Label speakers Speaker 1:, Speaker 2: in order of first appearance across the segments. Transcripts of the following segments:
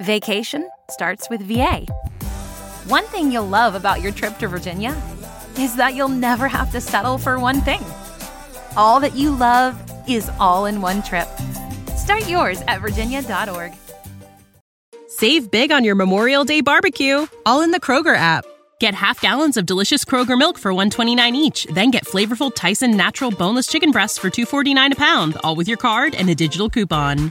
Speaker 1: Vacation starts with VA. One thing you'll love about your trip to Virginia is that you'll never have to settle for one thing. All that you love is all in one trip. Start yours at virginia.org.
Speaker 2: Save big on your Memorial Day barbecue, all in the Kroger app. Get half gallons of delicious Kroger milk for 129 each, then get flavorful Tyson natural boneless chicken breasts for 249 a pound, all with your card and a digital coupon.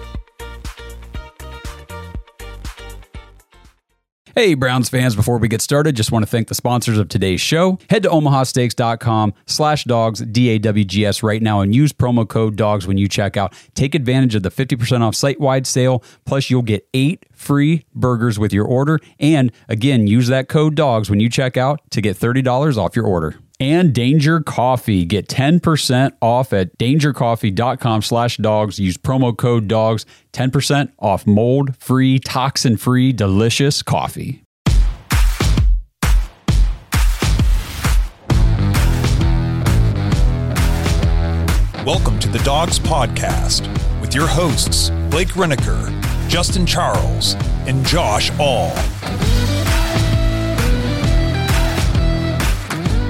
Speaker 3: Hey, Browns fans, before we get started, just want to thank the sponsors of today's show. Head to omahasteaks.com slash dawgs, D-A-W-G-S right now and use promo code DAWGS when you check out. Take advantage of the 50% off site-wide sale, plus you'll get eight free burgers with your order. And again, use that code DAWGS when you check out to get $30 off your order and Danger Coffee. Get 10% off at dangercoffee.com slash dawgs. Use promo code dawgs, 10% off mold free, toxin free, delicious coffee.
Speaker 4: Welcome to the Dawgs Podcast with your hosts, Blake Renaker, Justin Charles, and Josh All.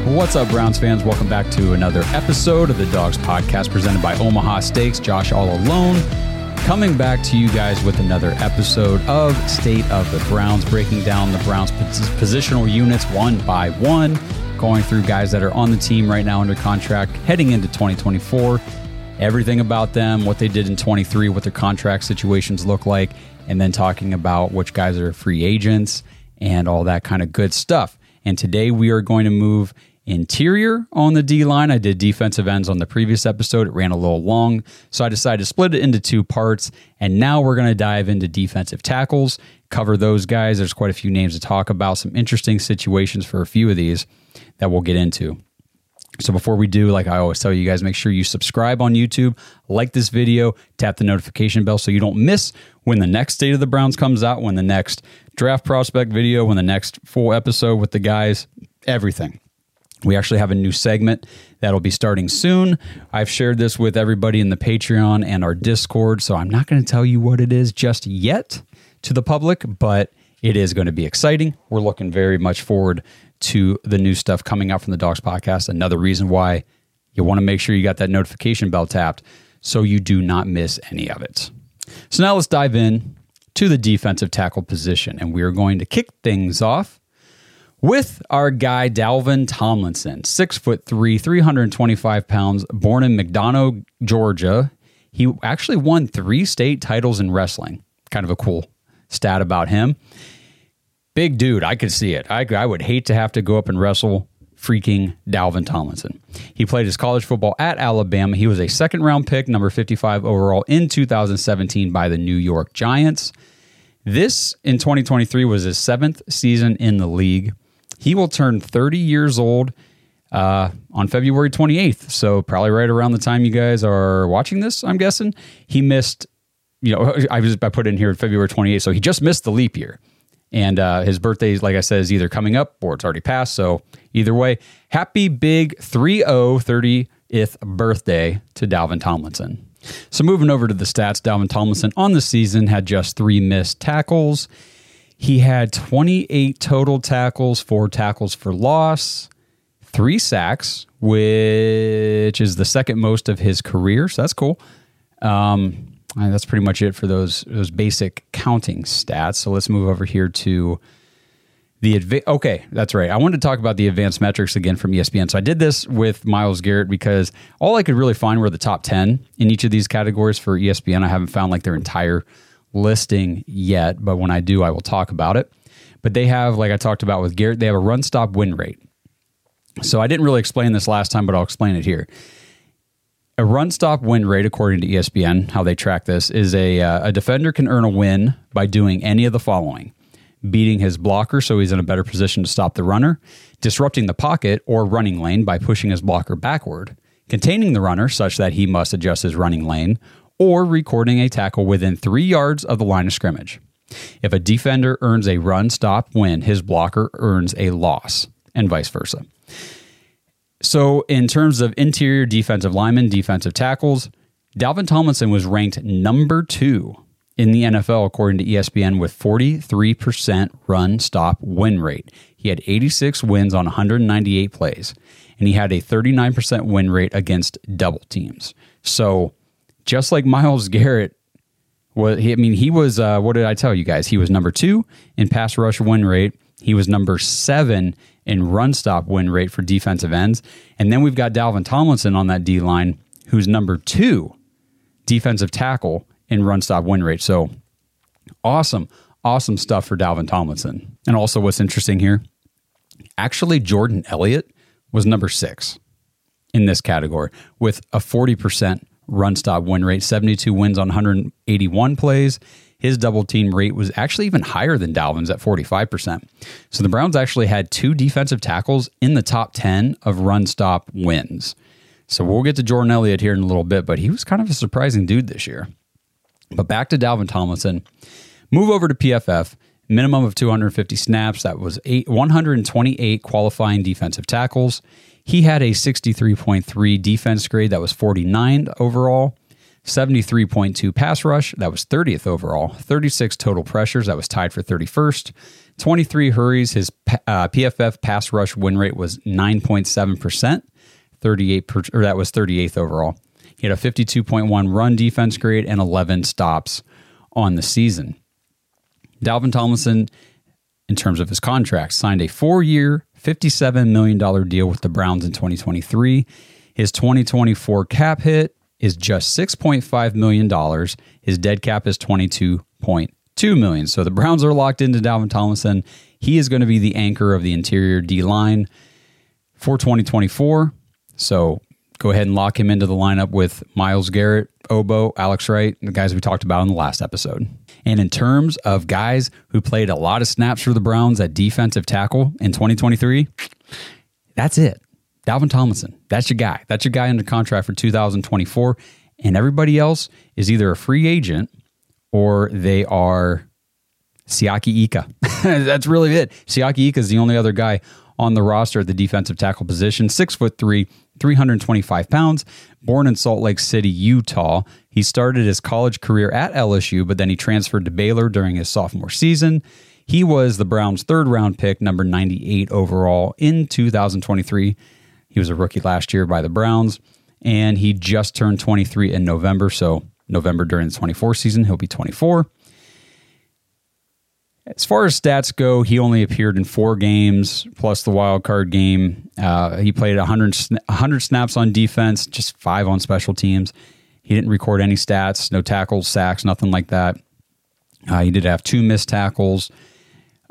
Speaker 3: What's up, Browns fans? Welcome back to another episode of the Dawgs Podcast presented by Omaha Steaks. Josh all alone. Coming back to you guys with another episode of State of the Browns, breaking down the Browns positional units one by one, going through guys that are on the team right now under contract, heading into 2024, everything about them, what they did in 23, what their contract situations look like, and then talking about which guys are free agents and all that kind of good stuff. And today we are going to move interior on the D line. I did defensive ends on the previous episode. It ran a little long, so I decided to split it into two parts. And now we're going to dive into defensive tackles, cover those guys. There's quite a few names to talk about, some interesting situations for a few of these that we'll get into. So before we do, like I always tell you guys, make sure you subscribe on YouTube, like this video, tap the notification bell so you don't miss when the next State of the Browns comes out, when the next draft prospect video, when the next full episode with the guys, everything. We actually have a new segment that'll be starting soon. I've shared this with everybody in the Patreon and our Discord, so I'm not going to tell you what it is just yet to the public, but it is going to be exciting. We're looking very much forward to the new stuff coming out from the Dawgs podcast. Another reason why you want to make sure you got that notification bell tapped so you do not miss any of it. So now let's dive in to the defensive tackle position, and we are going to kick things off with our guy Dalvin Tomlinson, six foot three, 325 pounds, born in McDonough, Georgia. He actually won three state titles in wrestling. Kind of a cool stat about him. Big dude, I could see it. I, I would hate to have to go up and wrestle freaking Dalvin Tomlinson. He played his college football at Alabama. He was a second round pick, number 55 overall in 2017 by the New York Giants. This in 2023 was his seventh season in the league. He will turn 30 years old uh, on February 28th. So, probably right around the time you guys are watching this, I'm guessing. He missed, you know, I was I put in here February 28th. So, he just missed the leap year. And uh, his birthday, like I said, is either coming up or it's already passed. So, either way, happy big 3 0 30th birthday to Dalvin Tomlinson. So, moving over to the stats, Dalvin Tomlinson on the season had just three missed tackles. He had 28 total tackles, four tackles for loss, three sacks, which is the second most of his career. So that's cool. Um, that's pretty much it for those those basic counting stats. So let's move over here to the adva- okay, that's right. I wanted to talk about the advanced metrics again from ESPN. So I did this with Myles Garrett because all I could really find were the top 10 in each of these categories for ESPN. I haven't found like their entire listing yet, but when I do, I will talk about it. But they have, like I talked about with Garrett, they have a run stop win rate. So I didn't really explain this last time, but I'll explain it here. A run stop win rate, according to ESPN, how they track this, is a, uh, a defender can earn a win by doing any of the following beating his blocker so he's in a better position to stop the runner, disrupting the pocket or running lane by pushing his blocker backward, containing the runner such that he must adjust his running lane, or recording a tackle within three yards of the line of scrimmage. If a defender earns a run, stop, win, his blocker earns a loss, and vice versa. So, in terms of interior defensive linemen, defensive tackles, Dalvin Tomlinson was ranked number two in the NFL according to ESPN with 43% run stop win rate. He had 86 wins on 198 plays, and he had a 39% win rate against double teams. So, just like Myles Garrett, well, I mean, he was, uh, what did I tell you guys? He was number two in pass rush win rate. He was number seven in run stop win rate for defensive ends. And then we've got Dalvin Tomlinson on that D line, who's number two defensive tackle in run stop win rate. So awesome, awesome stuff for Dalvin Tomlinson. And also, what's interesting here actually, Jordan Elliott was number six in this category with a 40% run stop win rate, 72 wins on 181 plays. His double team rate was actually even higher than Dalvin's at 45%. So the Browns actually had two defensive tackles in the top 10 of run stop wins. So we'll get to Jordan Elliott here in a little bit, but he was kind of a surprising dude this year. But back to Dalvin Tomlinson. Move over to PFF, minimum of 250 snaps. That was eight, 128 qualifying defensive tackles. He had a 63.3 defense grade. That was 49 overall. 73.2 pass rush. That was 30th overall. 36 total pressures. That was tied for 31st. 23 hurries. His uh, PFF pass rush win rate was 9.7%. 38 per, or that was 38th overall. He had a 52.1 run defense grade and 11 stops on the season. Dalvin Tomlinson, in terms of his contract, signed a four year, $57 million deal with the Browns in 2023. His 2024 cap hit is just $6.5 million. His dead cap is 22.2 million. So the Browns are locked into Dalvin Tomlinson. He is going to be the anchor of the interior D line for 2024. So go ahead and lock him into the lineup with Myles Garrett, Ogbo, Alex Wright, the guys we talked about in the last episode. And in terms of guys who played a lot of snaps for the Browns at defensive tackle in 2023, that's it. Dalvin Tomlinson, that's your guy. That's your guy under contract for 2024. And everybody else is either a free agent or they are Siaki Ika. that's really it. Siaki Ika is the only other guy on the roster at the defensive tackle position. Six foot three, 325 pounds, born in Salt Lake City, Utah. He started his college career at LSU, but then he transferred to Baylor during his sophomore season. He was the Browns' third round pick, number 98 overall in 2023. He was a rookie last year by the Browns, and he just turned 23 in November. So, November during the 24 season, he'll be 24. As far as stats go, he only appeared in four games plus the wild card game. Uh, he played 100, 100 snaps on defense, just five on special teams. He didn't record any stats, no tackles, sacks, nothing like that. Uh, he did have two missed tackles.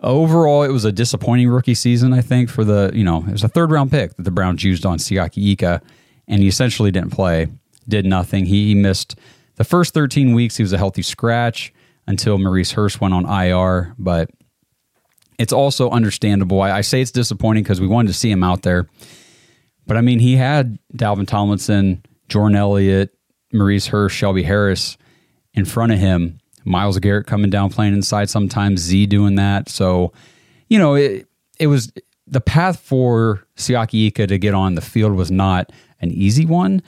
Speaker 3: Overall, it was a disappointing rookie season, I think, for the, you know, it was a third round pick that the Browns used on Siaki Ika, and he essentially didn't play, did nothing. He, he missed the first 13 weeks, he was a healthy scratch until Maurice Hurst went on IR. But it's also understandable. I, I say it's disappointing because we wanted to see him out there. But I mean, he had Dalvin Tomlinson, Jordan Elliott, Maurice Hurst, Shelby Harris in front of him. Myles Garrett coming down playing inside sometimes, Z doing that. So, you know, it, it was the path for Siaki Ika to get on the field was not an easy one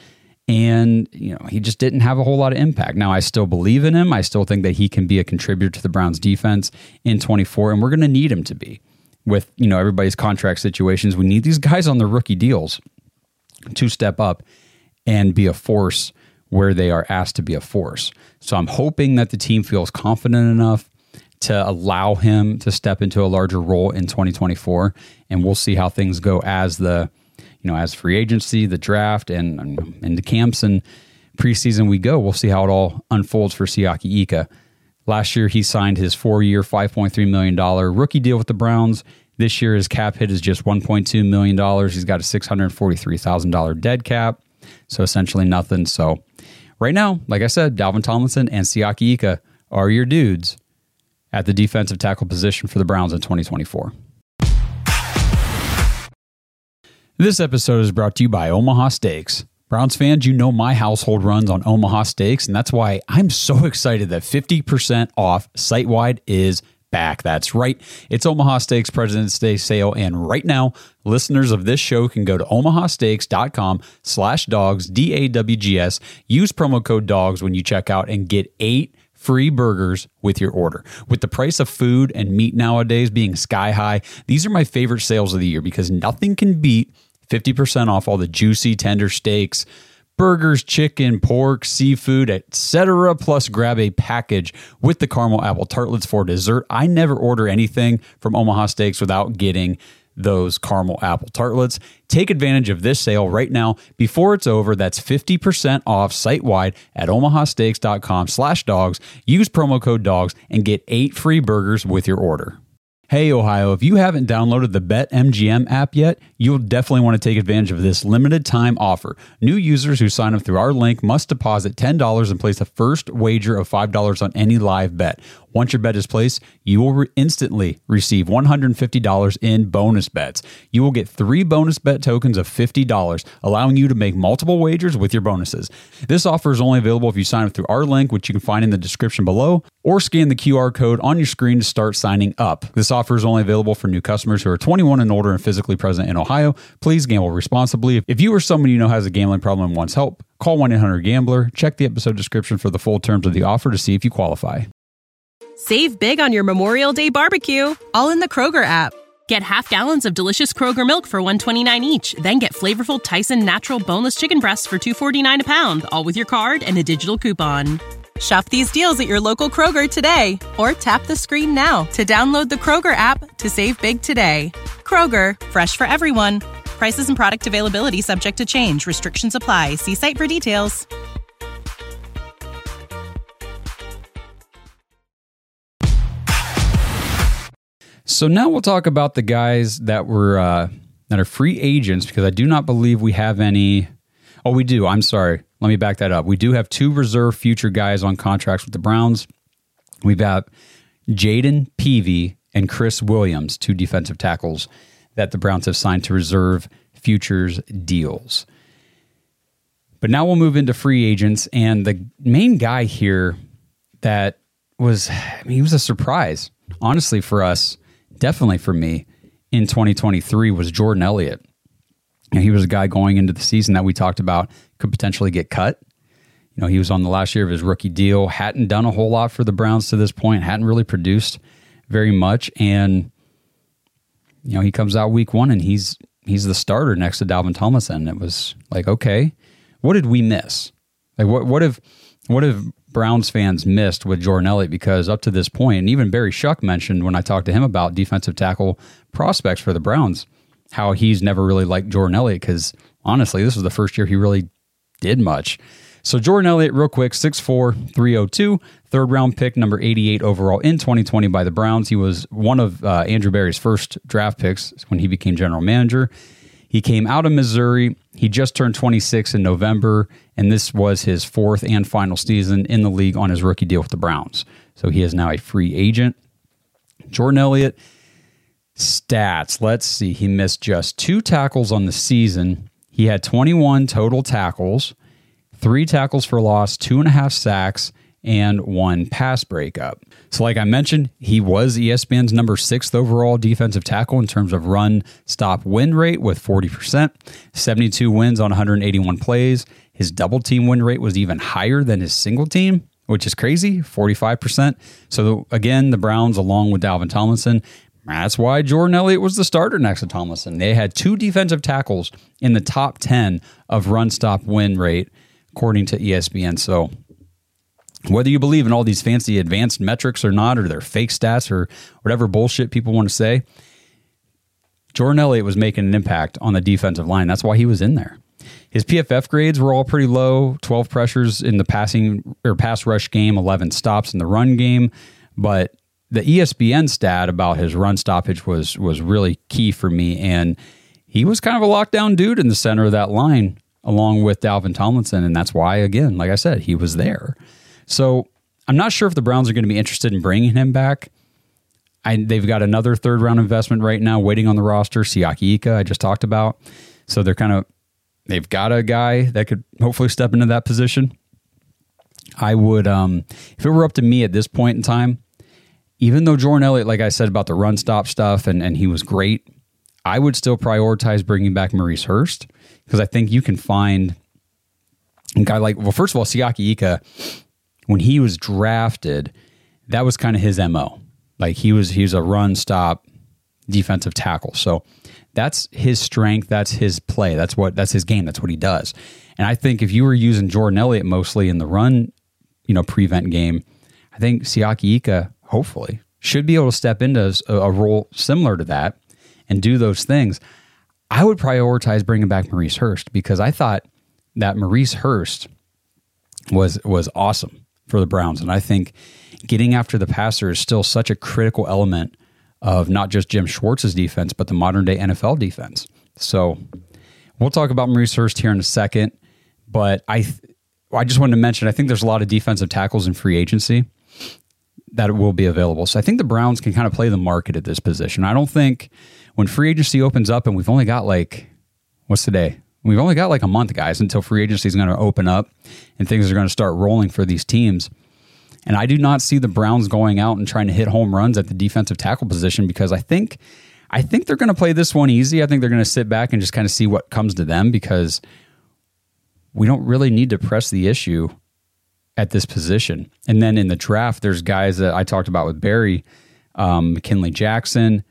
Speaker 3: and you know he just didn't have a whole lot of impact. Now I still believe in him. I still think that he can be a contributor to the Browns defense in 24 and we're going to need him to be. With, you know, everybody's contract situations, we need these guys on the rookie deals to step up and be a force where they are asked to be a force. So I'm hoping that the team feels confident enough to allow him to step into a larger role in 2024 and we'll see how things go as the you know, as free agency, the draft, and, and into camps and preseason we go, we'll see how it all unfolds for Siaki Ika. Last year, he signed his four year, $5.3 million rookie deal with the Browns. This year, his cap hit is just $1.2 million. He's got a $643,000 dead cap. So essentially nothing. So right now, like I said, Dalvin Tomlinson and Siaki Ika are your dudes at the defensive tackle position for the Browns in 2024. This episode is brought to you by Omaha Steaks. Browns fans, you know my household runs on Omaha Steaks, and that's why I'm so excited that 50% off site wide is back. That's right. It's Omaha Steaks President's Day sale. And right now, listeners of this show can go to omahasteaks.com slash dawgs, D-A-W-G-S. Use promo code dawgs when you check out and get eight free burgers with your order. With the price of food and meat nowadays being sky high, these are my favorite sales of the year because nothing can beat 50% off all the juicy, tender steaks, burgers, chicken, pork, seafood, etc. Plus, grab a package with the caramel apple tartlets for dessert. I never order anything from Omaha Steaks without getting those caramel apple tartlets. Take advantage of this sale right now before it's over. That's 50% off site wide at omahasteaks.com slash dawgs. Use promo code dawgs and get eight free burgers with your order. Hey, Ohio, if you haven't downloaded the BetMGM app yet, you'll definitely want to take advantage of this limited time offer. New users who sign up through our link must deposit $10 and place a first wager of $5 on any live bet. Once your bet is placed, you will re- instantly receive $150 in bonus bets. You will get three bonus bet tokens of $50, allowing you to make multiple wagers with your bonuses. This offer is only available if you sign up through our link, which you can find in the description below, or scan the QR code on your screen to start signing up. This offer is only available for new customers who are 21 and older and physically present in Ohio. Please gamble responsibly. If you or someone you know has a gambling problem and wants help, call 1 800 Gambler. Check the episode description for the full terms of the offer to see if you qualify.
Speaker 2: Save big on your Memorial Day barbecue, all in the Kroger app. Get half gallons of delicious Kroger milk for 129 each, then get flavorful Tyson natural boneless chicken breasts for 249 a pound, all with your card and a digital coupon. Shop these deals at your local Kroger today or tap the screen now to download the Kroger app to save big today. Kroger, fresh for everyone. Prices and product availability subject to change. Restrictions apply. See site for details.
Speaker 3: So now we'll talk about the guys that were uh, that are free agents because I do not believe we have any. Oh, we do. I'm sorry. Let me back that up. We do have two reserve future guys on contracts with the Browns. We've got Jayden Peevy and Chris Williams, two defensive tackles that the Browns have signed to reserve futures deals. But now we'll move into free agents, and the main guy here that was, I mean, he was a surprise, honestly, for us definitely for me in 2023 was Jordan Elliott. And he was a guy going into the season that we talked about could potentially get cut. You know, he was on the last year of his rookie deal, hadn't done a whole lot for the Browns to this point, hadn't really produced very much. And, you know, he comes out week one and he's he's the starter next to Dalvin Tomlinson. It was like, okay, what did we miss? Like what what if what if Browns fans missed with Jordan Elliott because up to this point, and even Barry Shuck mentioned when I talked to him about defensive tackle prospects for the Browns, how he's never really liked Jordan Elliott because honestly, this was the first year he really did much. So Jordan Elliott, real quick, 6'4", 302, third round pick, number 88 overall in 2020 by the Browns. He was one of uh, Andrew Berry's first draft picks when he became general manager. He came out of Missouri. He just turned 26 in November, and this was his fourth and final season in the league on his rookie deal with the Browns. So he is now a free agent. Jordan Elliott, stats. Let's see. He missed just two tackles on the season. He had 21 total tackles, three tackles for loss, two and a half sacks, and one pass breakup. So, like I mentioned, he was ESPN's number sixth overall defensive tackle in terms of run stop win rate with 40%, 72 wins on 181 plays. His double team win rate was even higher than his single team, which is crazy 45%. So, again, the Browns, along with Dalvin Tomlinson, that's why Jordan Elliott was the starter next to Tomlinson. They had two defensive tackles in the top 10 of run stop win rate, according to ESPN. So, whether you believe in all these fancy advanced metrics or not, or they're fake stats or whatever bullshit people want to say, Jordan Elliott was making an impact on the defensive line. That's why he was in there. His PFF grades were all pretty low 12 pressures in the passing or pass rush game, 11 stops in the run game. But the ESPN stat about his run stoppage was was really key for me. And he was kind of a lockdown dude in the center of that line, along with Dalvin Tomlinson. And that's why, again, like I said, he was there. So I'm not sure if the Browns are going to be interested in bringing him back. I, they've got another third round investment right now waiting on the roster, Siaki Ika, I just talked about. So they're kind of they've got a guy that could hopefully step into that position. I would, um, if it were up to me at this point in time, even though Jordan Elliott, like I said about the run stop stuff, and, and he was great, I would still prioritize bringing back Maurice Hurst because I think you can find a guy like, well, first of all, Siaki Ika, when he was drafted, that was kind of his MO. Like he was, he was a run stop defensive tackle. So that's his strength. That's his play. That's what, that's his game. That's what he does. And I think if you were using Jordan Elliott mostly in the run, you know, prevent game, I think Siaki Ika, hopefully, should be able to step into a, role similar to that and do those things. I would prioritize bringing back Maurice Hurst because I thought that Maurice Hurst was was awesome for the Browns, and I think getting after the passer is still such a critical element of not just Jim Schwartz's defense, but the modern day NFL defense. So we'll talk about Maurice Hurst here in a second, but I th- I just wanted to mention I think there's a lot of defensive tackles in free agency that will be available. So I think the Browns can kind of play the market at this position. I don't think when free agency opens up and we've only got like what's today? We've only got like a month, guys, until free agency is going to open up and things are going to start rolling for these teams. And I do not see the Browns going out and trying to hit home runs at the defensive tackle position because I think I think they're going to play this one easy. I think they're going to sit back and just kind of see what comes to them because we don't really need to press the issue at this position. And then in the draft, there's guys that I talked about with Barry, um, McKinley Jackson,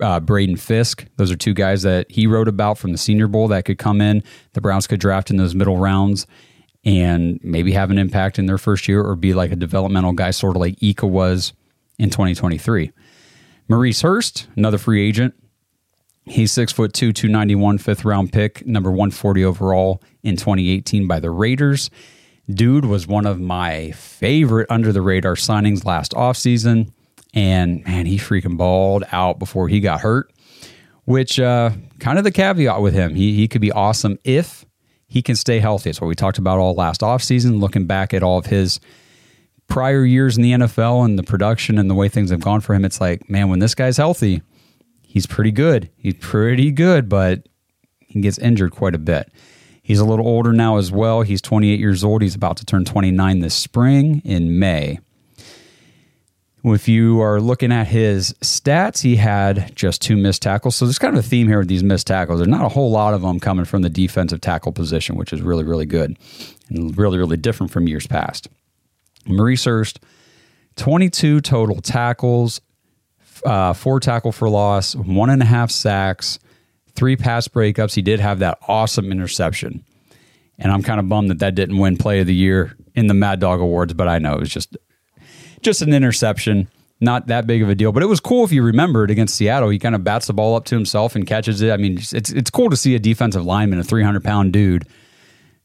Speaker 3: uh, Braden Fiske. Those are two guys that he wrote about from the Senior Bowl that could come in. The Browns could draft in those middle rounds and maybe have an impact in their first year or be like a developmental guy, sort of like Ika was in 2023. Maurice Hurst, another free agent. He's six foot two, 291, fifth round pick, number 140 overall in 2018 by the Raiders. Dude was one of my favorite under the radar signings last offseason. And man, he freaking balled out before he got hurt, which uh, kind of the caveat with him. He, he could be awesome if he can stay healthy. It's what we talked about all last offseason, looking back at all of his prior years in the NFL and the production and the way things have gone for him. It's like, man, when this guy's healthy, he's pretty good. He's pretty good, but he gets injured quite a bit. He's a little older now as well. He's 28 years old. He's about to turn 29 this spring in May. If you are looking at his stats, he had just two missed tackles. So there's kind of a theme here with these missed tackles. There's not a whole lot of them coming from the defensive tackle position, which is really, really good and really, really different from years past. Maurice Hurst, 22 total tackles, uh, four tackle for loss, one and a half sacks, three pass breakups. He did have that awesome interception. And I'm kind of bummed that that didn't win play of the year in the Mad Dog Awards, but I know it was just just an interception, not that big of a deal. But it was cool if you remembered against Seattle. He kind of bats the ball up to himself and catches it. I mean, it's it's cool to see a defensive lineman, a 300 pound dude,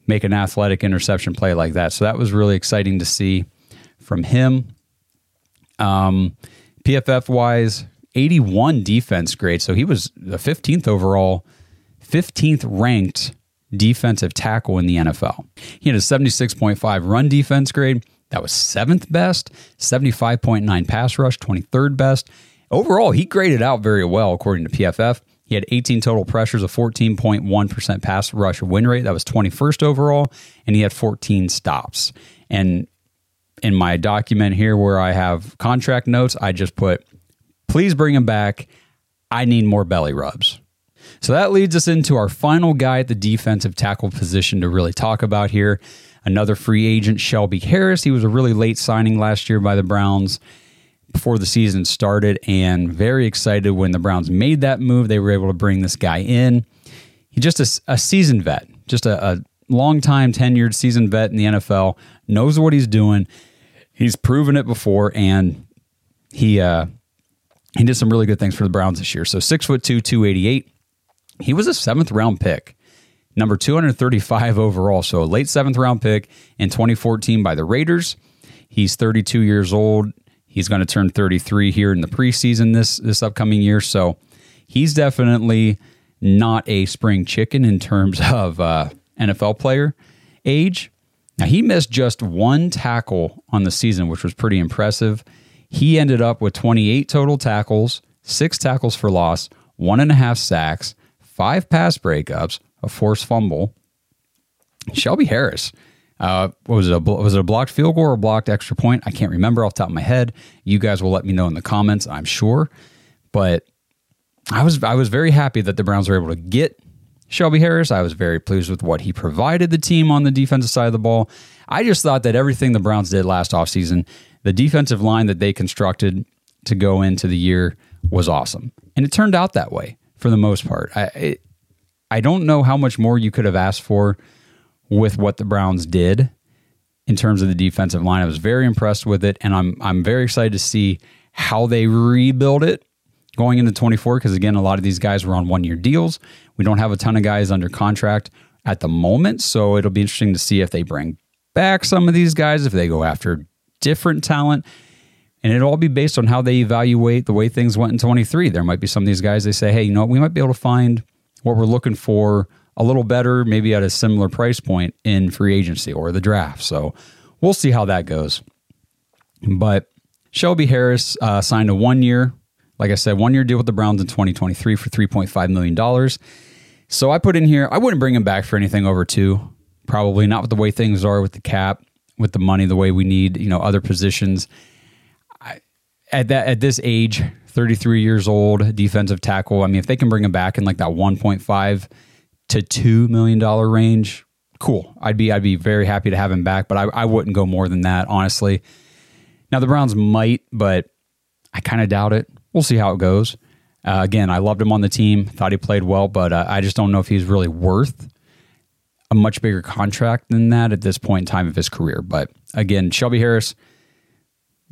Speaker 3: make an athletic interception play like that. So that was really exciting to see from him. Um, PFF wise, 81 defense grade. So he was the 15th overall, 15th ranked defensive tackle in the NFL. He had a 76.5 run defense grade. That was seventh best, 75.9 pass rush, 23rd best. Overall, he graded out very well according to PFF. He had 18 total pressures, a 14.1% pass rush win rate. That was 21st overall. And he had 14 stops. And in my document here where I have contract notes, I just put Please bring him back. I need more belly rubs. So that leads us into our final guy at the defensive tackle position to really talk about here. Another free agent, Shelby Harris. He was a really late signing last year by the Browns before the season started, and very excited when the Browns made that move. They were able to bring this guy in. He's just a, a seasoned vet, just a, a long time, tenured seasoned vet in the NFL, knows what he's doing. He's proven it before, and he uh, he did some really good things for the Browns this year. So six foot two, 288. He was a seventh round pick, number 235 overall. So a late seventh round pick in 2014 by the Raiders. He's 32 years old. He's going to turn 33 here in the preseason this this upcoming year. So he's definitely not a spring chicken in terms of uh, NFL player age. Now he missed just one tackle on the season, which was pretty impressive. He ended up with 28 total tackles, six tackles for loss, one and a half sacks, five pass breakups, a forced fumble, Shelby Harris. Uh, what was it? A, was it a blocked field goal or a blocked extra point? I can't remember off the top of my head. You guys will let me know in the comments, I'm sure. But I was I was very happy that the Browns were able to get Shelby Harris. I was very pleased with what he provided the team on the defensive side of the ball. I just thought that everything the Browns did last offseason, the defensive line that they constructed to go into the year was awesome. And it turned out that way for the most part. I it, I don't know how much more you could have asked for with what the Browns did in terms of the defensive line. I was very impressed with it, and I'm I'm very excited to see how they rebuild it going into 24 because again, a lot of these guys were on one year deals. We don't have a ton of guys under contract at the moment, so it'll be interesting to see if they bring back some of these guys, if they go after different talent. And it'll all be based on how they evaluate the way things went in 23. There might be some of these guys they say, hey, you know, what, we might be able to find what we're looking for a little better, maybe at a similar price point in free agency or the draft. So we'll see how that goes. But Shelby Harris uh, signed a one year, like I said, one year deal with the Browns in 2023 for $3.5 million. So I put in here, I wouldn't bring him back for anything over two, probably not with the way things are with the cap, with the money, the way we need, you know, other positions at that at this age, 33 years old, defensive tackle. I mean, if they can bring him back in like that 1.5 to 2 million dollar range, cool. I'd be I'd be very happy to have him back, but I, I wouldn't go more than that, honestly. Now the Browns might, but I kind of doubt it. We'll see how it goes. Uh, again, I loved him on the team, thought he played well, but uh, I just don't know if he's really worth a much bigger contract than that at this point in time of his career. But again, Shelby Harris,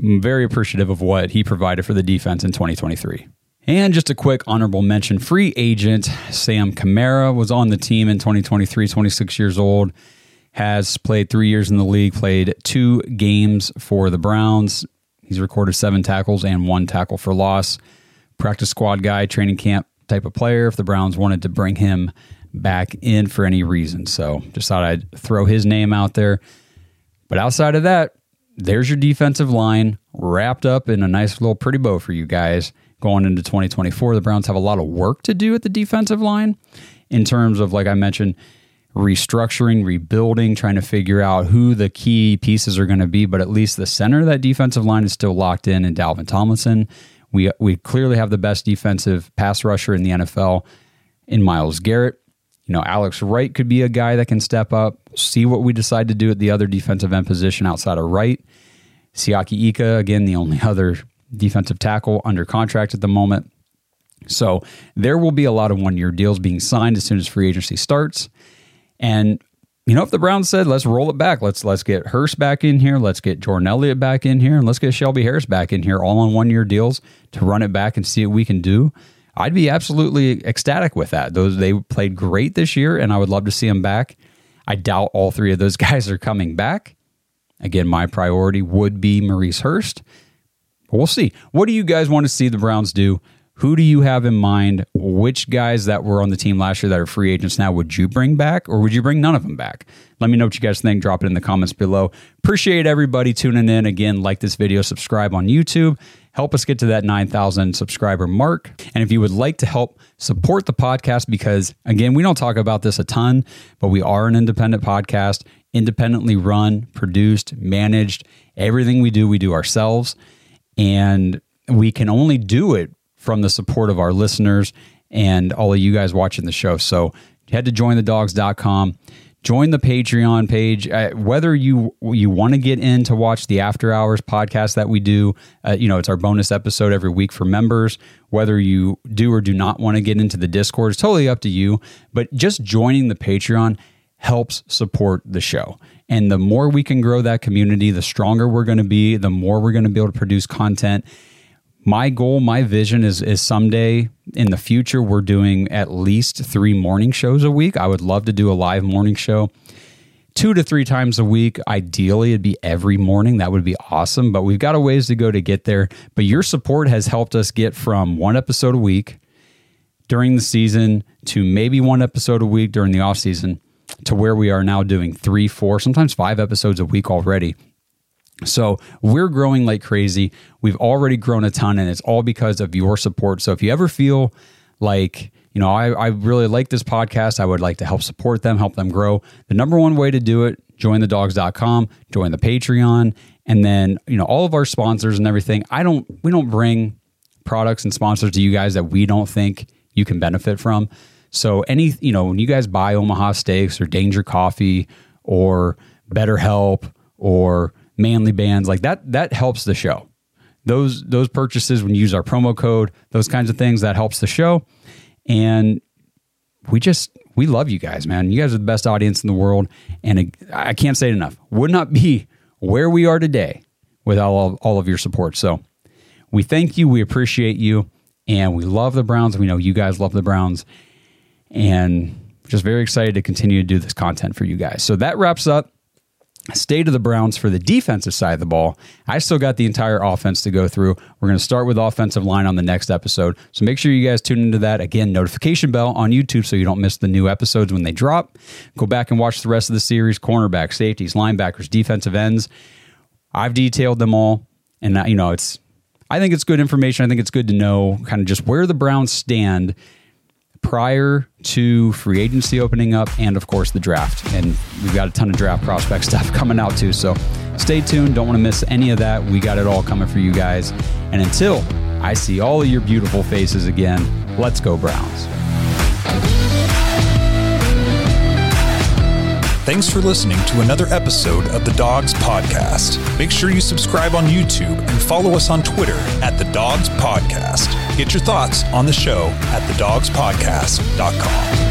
Speaker 3: I'm very appreciative of what he provided for the defense in 2023. And just a quick honorable mention free agent Sam Kamara was on the team in 2023, 26 years old, has played three years in the league, played two games for the Browns. He's recorded seven tackles and one tackle for loss. Practice squad guy, training camp type of player if the Browns wanted to bring him back in for any reason. So just thought I'd throw his name out there. But outside of that, there's your defensive line wrapped up in a nice little pretty bow for you guys going into 2024. The Browns have a lot of work to do at the defensive line in terms of, like I mentioned, restructuring, rebuilding, trying to figure out who the key pieces are going to be. But at least the center of that defensive line is still locked in in Dalvin Tomlinson. We, we clearly have the best defensive pass rusher in the NFL in Myles Garrett. You know, Alex Wright could be a guy that can step up, see what we decide to do at the other defensive end position outside of Wright. Siaki Ika, again, the only other defensive tackle under contract at the moment. So there will be a lot of one year deals being signed as soon as free agency starts. And you know, if the Browns said, let's roll it back, let's let's get Hurst back in here, let's get Jordan Elliott back in here, and let's get Shelby Harris back in here, all on one year deals to run it back and see what we can do. I'd be absolutely ecstatic with that. Those they played great this year, and I would love to see them back. I doubt all three of those guys are coming back. Again, my priority would be Maurice Hurst. But we'll see. What do you guys want to see the Browns do? Who do you have in mind? Which guys that were on the team last year that are free agents now would you bring back, or would you bring none of them back? Let me know what you guys think. Drop it in the comments below. Appreciate everybody tuning in. Again, like this video, subscribe on YouTube. Help us get to that 9,000 subscriber mark. And if you would like to help support the podcast, because again, we don't talk about this a ton, but we are an independent podcast, independently run, produced, managed. Everything we do, we do ourselves. And we can only do it from the support of our listeners and all of you guys watching the show. So head to jointhedawgs.com join the Patreon page. Uh, whether you you want to get in to watch the After Hours podcast that we do, uh, you know, it's our bonus episode every week for members. Whether you do or do not want to get into the Discord, it's totally up to you. But just joining the Patreon helps support the show. And the more we can grow that community, the stronger we're going to be, the more we're going to be able to produce content my goal, my vision is is someday in the future we're doing at least three morning shows a week. I would love to do a live morning show two to three times a week. Ideally, it'd be every morning. That would be awesome. But we've got a ways to go to get there. But your support has helped us get from one episode a week during the season to maybe one episode a week during the off season to where we are now doing three, four, sometimes five episodes a week already. So we're growing like crazy. We've already grown a ton, and it's all because of your support. So if you ever feel like you know, I, I really like this podcast. I would like to help support them, help them grow. The number one way to do it, jointhedawgs.com, join the Patreon, and then, you know, all of our sponsors and everything. I don't, we don't bring products and sponsors to you guys that we don't think you can benefit from. So any, you know, when you guys buy Omaha Steaks or Danger Coffee or BetterHelp or Manly Bands, like that, that helps the show. Those those purchases when you use our promo code, those kinds of things, that helps the show. And we just we love you guys, man. You guys are the best audience in the world, and I can't say it enough. Would not be where we are today without all, all of your support. So we thank you, we appreciate you, and we love the Browns. We know you guys love the Browns, and just very excited to continue to do this content for you guys. So that wraps up state of the Browns for the defensive side of the ball. I still got the entire offense to go through. We're going to start with offensive line on the next episode. So make sure you guys tune into that. Again, notification bell on YouTube so you don't miss the new episodes when they drop. Go back and watch the rest of the series cornerback, safeties, linebackers, defensive ends. I've detailed them all. And, uh, you know, it's, I think it's good information. I think it's good to know kind of just where the Browns stand prior to free agency opening up and, of course, the draft. And we've got a ton of draft prospect stuff coming out too. So stay tuned. Don't want to miss any of that. We got it all coming for you guys. And until I see all of your beautiful faces again, let's go, Browns.
Speaker 4: Thanks for listening to another episode of the Dawgs Podcast. Make sure you subscribe on YouTube and follow us on Twitter at the Dawgs Podcast. Get your thoughts on the show at
Speaker 5: thedawgspodcast.com.